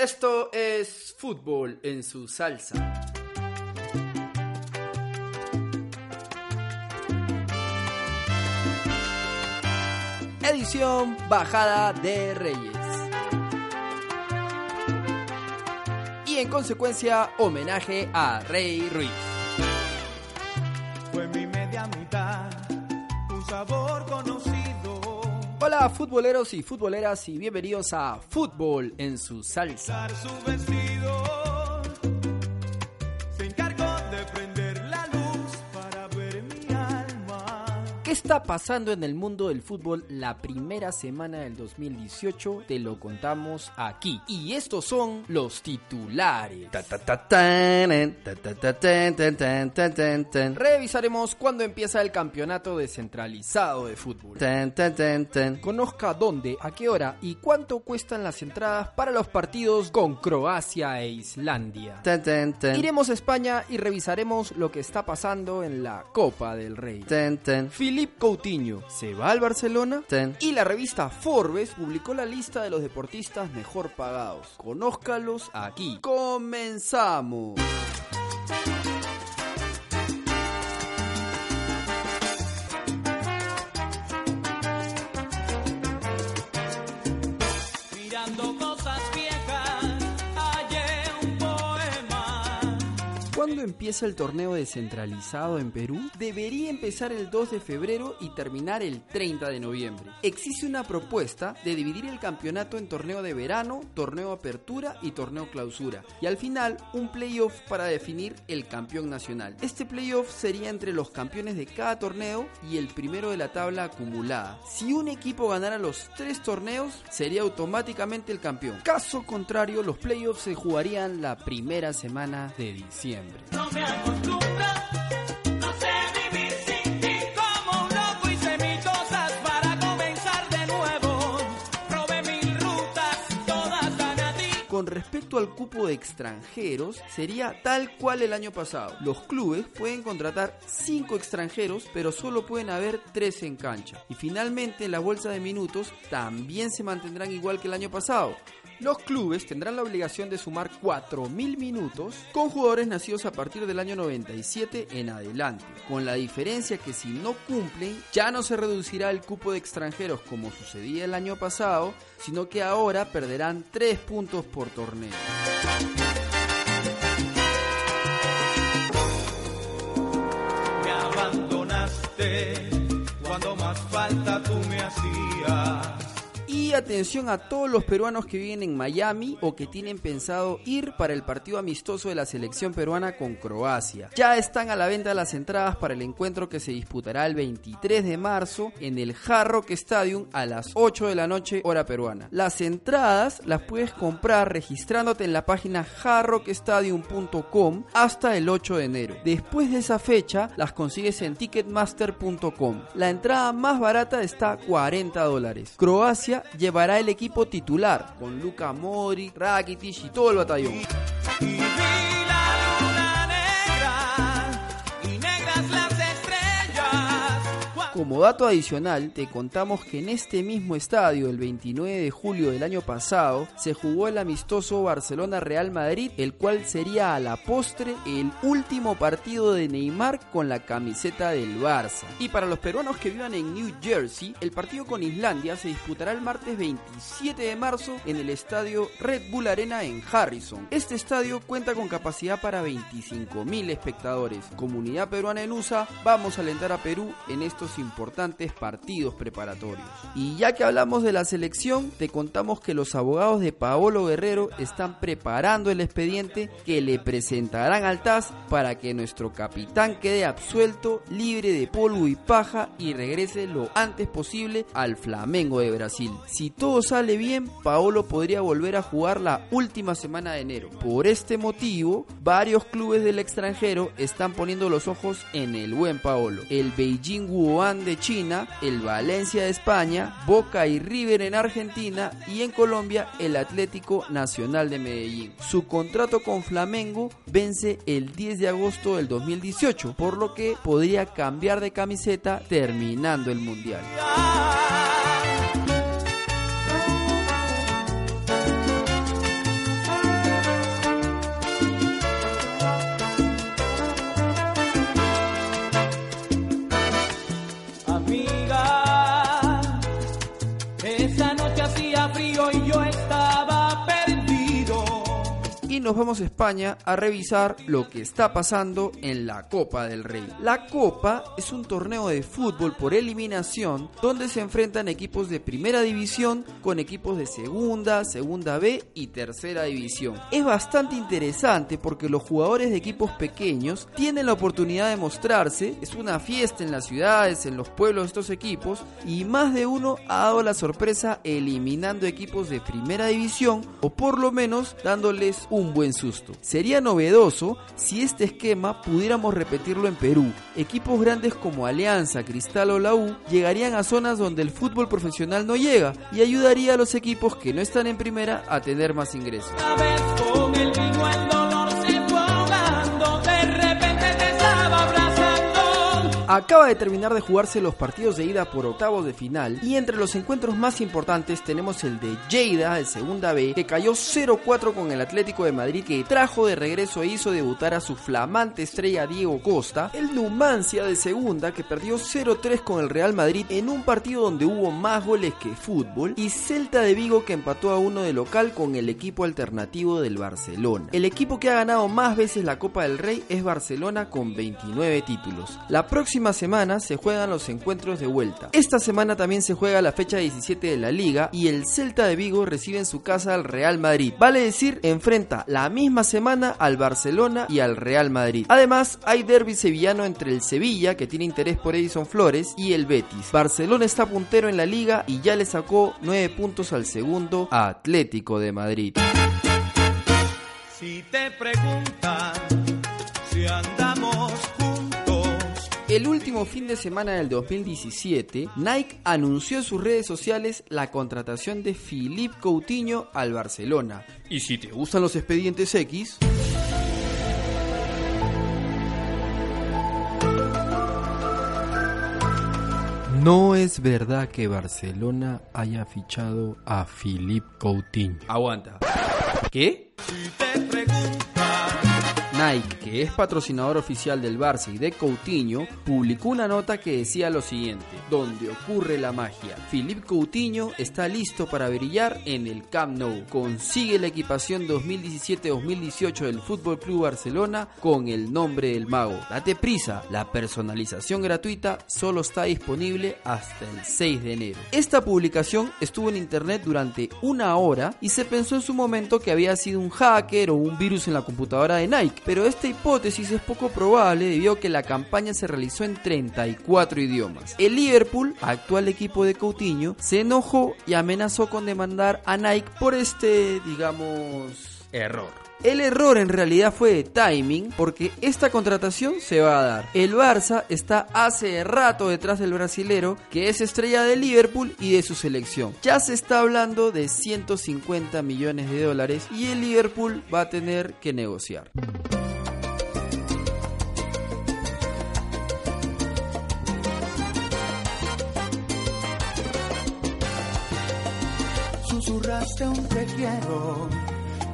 Esto es fútbol en su salsa. Edición Bajada de Reyes. Y en consecuencia, homenaje a Rey Ruiz. Fue mi media mitad, un sabor. Hola futboleros y futboleras y bienvenidos a Fútbol en su salsa. Está pasando en el mundo del fútbol la primera semana del 2018? Te lo contamos aquí. Y estos son los titulares. Revisaremos cuándo empieza el campeonato descentralizado de fútbol. Conozca dónde, a qué hora y cuánto cuestan las entradas para los partidos con Croacia e Islandia. Iremos a España y revisaremos lo que está pasando en la Copa del Rey. Philip Coutinho se va al Barcelona y la revista Forbes publicó la lista de los deportistas mejor pagados. Conózcalos aquí. Comenzamos. ¿Cuándo empieza el torneo descentralizado en Perú? Debería empezar el 2 de febrero y terminar el 30 de noviembre. Existe una propuesta de dividir el campeonato en torneo de verano, torneo apertura y torneo clausura. Y al final un playoff para definir el campeón nacional. Este playoff sería entre los campeones de cada torneo y el primero de la tabla acumulada. Si un equipo ganara los tres torneos, sería automáticamente el campeón. Caso contrario, los playoffs se jugarían la primera semana de diciembre. Con respecto al cupo de extranjeros, sería tal cual el año pasado. Los clubes pueden contratar 5 extranjeros, pero solo pueden haber 3 en cancha. Y finalmente, la bolsa de minutos también se mantendrán igual que el año pasado. Los clubes tendrán la obligación de sumar 4.000 minutos con jugadores nacidos a partir del año 97 en adelante, con la diferencia que si no cumplen ya no se reducirá el cupo de extranjeros como sucedía el año pasado, sino que ahora perderán 3 puntos por torneo. Me abandonaste cuando más falta tú me hacías. Atención a todos los peruanos que viven en Miami o que tienen pensado ir para el partido amistoso de la selección peruana con Croacia. Ya están a la venta las entradas para el encuentro que se disputará el 23 de marzo en el Hard Rock Stadium a las 8 de la noche hora peruana. Las entradas las puedes comprar registrándote en la página hardrockstadium.com hasta el 8 de enero. Después de esa fecha las consigues en ticketmaster.com. La entrada más barata está a 40 dólares. Croacia llevará el equipo titular con Luka Modric, Rakitic y todo el batallón. Como dato adicional, te contamos que en este mismo estadio, el 29 de julio del año pasado, se jugó el amistoso Barcelona-Real Madrid, el cual sería a la postre el último partido de Neymar con la camiseta del Barça. Y para los peruanos que vivan en New Jersey, el partido con Islandia se disputará el martes 27 de marzo en el estadio Red Bull Arena en Harrison. Este estadio cuenta con capacidad para 25.000 espectadores. Comunidad peruana en USA, vamos a alentar a Perú en estos importantes partidos preparatorios. Y ya que hablamos de la selección, te contamos que los abogados de Paolo Guerrero están preparando el expediente que le presentarán al TAS para que nuestro capitán quede absuelto, libre de polvo y paja y regrese lo antes posible al Flamengo de Brasil. Si todo sale bien, Paolo podría volver a jugar la última semana de enero. Por este motivo, varios clubes del extranjero están poniendo los ojos en el buen Paolo. El Beijing Wuhan de China, el Valencia de España, Boca y River en Argentina y en Colombia el Atlético Nacional de Medellín. Su contrato con Flamengo vence el 10 de agosto del 2018, por lo que podría cambiar de camiseta terminando el Mundial. Nos vamos a España a revisar lo que está pasando en la Copa del Rey. La Copa es un torneo de fútbol por eliminación donde se enfrentan equipos de primera división con equipos de segunda, segunda B y tercera división. Es bastante interesante porque los jugadores de equipos pequeños tienen la oportunidad de mostrarse, es una fiesta en las ciudades, en los pueblos de estos equipos y más de uno ha dado la sorpresa eliminando equipos de primera división o por lo menos dándoles un buen susto. Sería novedoso si este esquema pudiéramos repetirlo en Perú. Equipos grandes como Alianza, Cristal o la U llegarían a zonas donde el fútbol profesional no llega y ayudaría a los equipos que no están en primera a tener más ingresos. Acaba de terminar de jugarse los partidos de ida por octavos de final y entre los encuentros más importantes tenemos el de Lleida, de segunda B, que cayó 0-4 con el Atlético de Madrid que trajo de regreso e hizo debutar a su flamante estrella Diego Costa, el Numancia de segunda que perdió 0-3 con el Real Madrid en un partido donde hubo más goles que fútbol y Celta de Vigo que empató a uno de local con el equipo alternativo del Barcelona. El equipo que ha ganado más veces la Copa del Rey es Barcelona con 29 títulos. La próxima semana se juegan los encuentros de vuelta. Esta semana también se juega la fecha 17 de la liga y el Celta de Vigo recibe en su casa al Real Madrid. Vale decir, enfrenta la misma semana al Barcelona y al Real Madrid. Además, hay derby sevillano entre el Sevilla, que tiene interés por Edison Flores, y el Betis. Barcelona está puntero en la liga y ya le sacó 9 puntos al segundo Atlético de Madrid. Si te si El último fin de semana del 2017, Nike anunció en sus redes sociales la contratación de Philippe Coutinho al Barcelona. Y si te gustan los expedientes X, no es verdad que Barcelona haya fichado a Philippe Coutinho. Aguanta. ¿Qué? si te preguntan Nike, que es patrocinador oficial del Barça y de Coutinho, publicó una nota que decía lo siguiente, donde ocurre la magia. Philippe Coutinho está listo para brillar en el Camp Nou. Consigue la equipación 2017-2018 del Fútbol Club Barcelona con el nombre del mago. Date prisa, la personalización gratuita solo está disponible hasta el 6 de enero. Esta publicación estuvo en internet durante una hora y se pensó en su momento que había sido un hacker o un virus en la computadora de Nike, pero esta hipótesis es poco probable debido a que la campaña se realizó en 34 idiomas. El Liverpool, actual equipo de Coutinho, se enojó y amenazó con demandar a Nike por este, digamos, error. El error en realidad fue de timing porque esta contratación se va a dar. El Barça está hace rato detrás del brasilero que es estrella de Liverpool y de su selección. Ya se está hablando de 150 millones de dólares y el Liverpool va a tener que negociar. Susurraste un te quiero,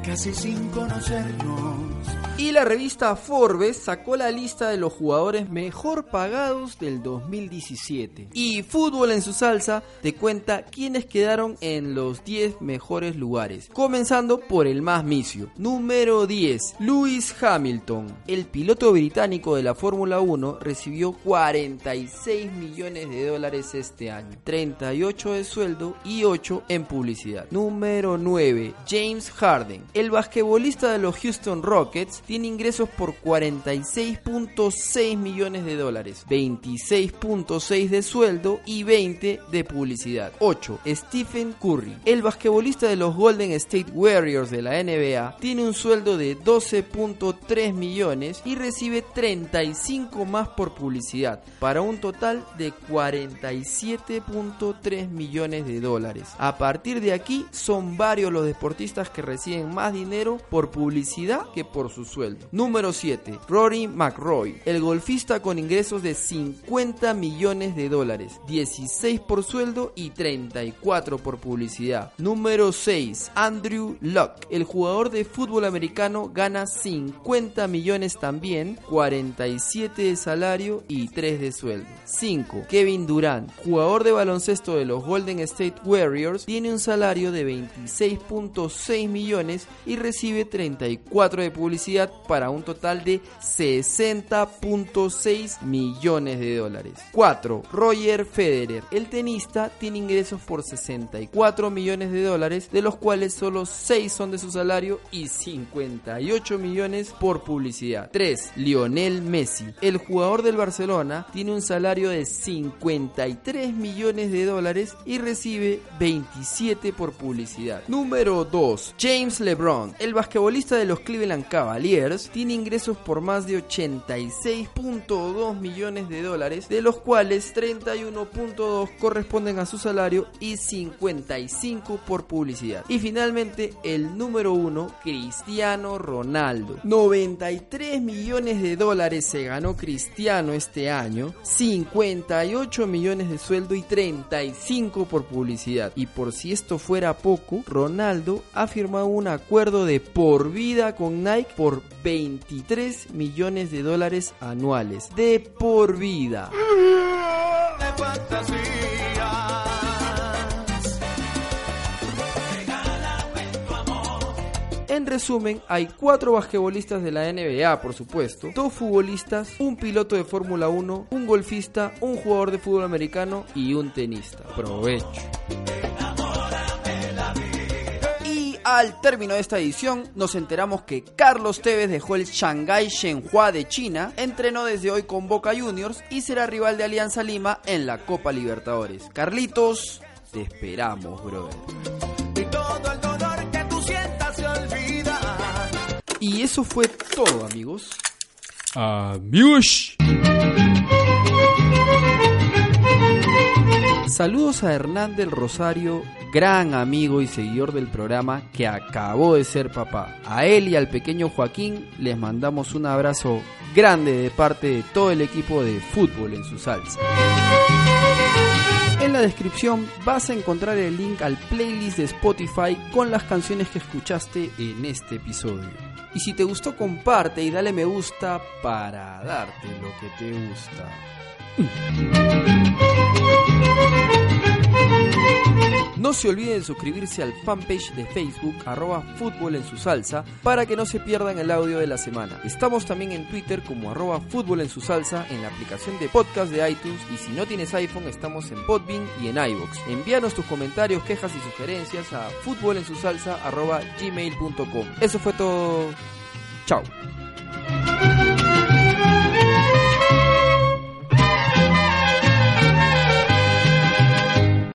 casi sin conocernos. Y la revista Forbes sacó la lista de los jugadores mejor pagados del 2017. Y Fútbol en su salsa te cuenta quiénes quedaron en los 10 mejores lugares. Comenzando por el más misio. Número 10. Lewis Hamilton. El piloto británico de la Fórmula 1 recibió 46 millones de dólares este año. 38 de sueldo y 8 en publicidad. Número 9. James Harden. El basquetbolista de los Houston Rockets tiene ingresos por 46.6 millones de dólares, 26.6 de sueldo y 20 de publicidad. 8. Stephen Curry. El basquetbolista de los Golden State Warriors de la NBA tiene un sueldo de 12.3 millones y recibe 35 más por publicidad, para un total de 47.3 millones de dólares. A partir de aquí son varios los deportistas que reciben más dinero por publicidad que por sus sueldo. Número 7. Rory McRoy, el golfista con ingresos de 50 millones de dólares, 16 por sueldo y 34 por publicidad. Número 6. Andrew Luck, el jugador de fútbol americano gana 50 millones también, 47 de salario y 3 de sueldo. 5. Kevin Durant, jugador de baloncesto de los Golden State Warriors, tiene un salario de 26.6 millones y recibe 34 de publicidad para un total de 60.6 millones de dólares. 4. Roger Federer, el tenista tiene ingresos por 64 millones de dólares, de los cuales solo 6 son de su salario y 58 millones por publicidad. 3. Lionel Messi, el jugador del Barcelona, tiene un salario de 53 millones de dólares y recibe 27 por publicidad. Número 2. James LeBron, el basquetbolista de los Cleveland Cavaliers, tiene ingresos por más de 86.2 millones de dólares, de los cuales 31.2 corresponden a su salario y 55 por publicidad. Y finalmente el número 1, Cristiano Ronaldo. 93 millones de dólares se ganó Cristiano este año, 58 millones de sueldo y 35 por publicidad. Y por si esto fuera poco, Ronaldo ha firmado un acuerdo de por vida con Nike por 23 millones de dólares anuales. De por vida. En resumen, hay cuatro basquetbolistas de la NBA, por supuesto, dos futbolistas, un piloto de Fórmula 1, un golfista, un jugador de fútbol americano y un tenista. Provecho. Al término de esta edición, nos enteramos que Carlos Tevez dejó el Shanghai Shenhua de China, entrenó desde hoy con Boca Juniors y será rival de Alianza Lima en la Copa Libertadores. Carlitos, te esperamos, brother. Y todo el dolor que tú sientas se olvida. Y eso fue todo, amigos. Amigos. Saludos a Hernán del Rosario, gran amigo y seguidor del programa que acabó de ser papá. A él y al pequeño Joaquín les mandamos un abrazo grande de parte de todo el equipo de fútbol en su salsa. En la descripción vas a encontrar el link al playlist de Spotify con las canciones que escuchaste en este episodio. Y si te gustó comparte y dale me gusta para darte lo que te gusta. No se olviden de suscribirse al fanpage de Facebook, arroba fútbol en su salsa, para que no se pierdan el audio de la semana. Estamos también en Twitter como arroba fútbol en su salsa, en la aplicación de podcast de iTunes, y si no tienes iPhone estamos en Podbean y en iVoox. Envíanos tus comentarios, quejas y sugerencias a fútbol en su salsa arroba gmail.com. Eso fue todo. Chao.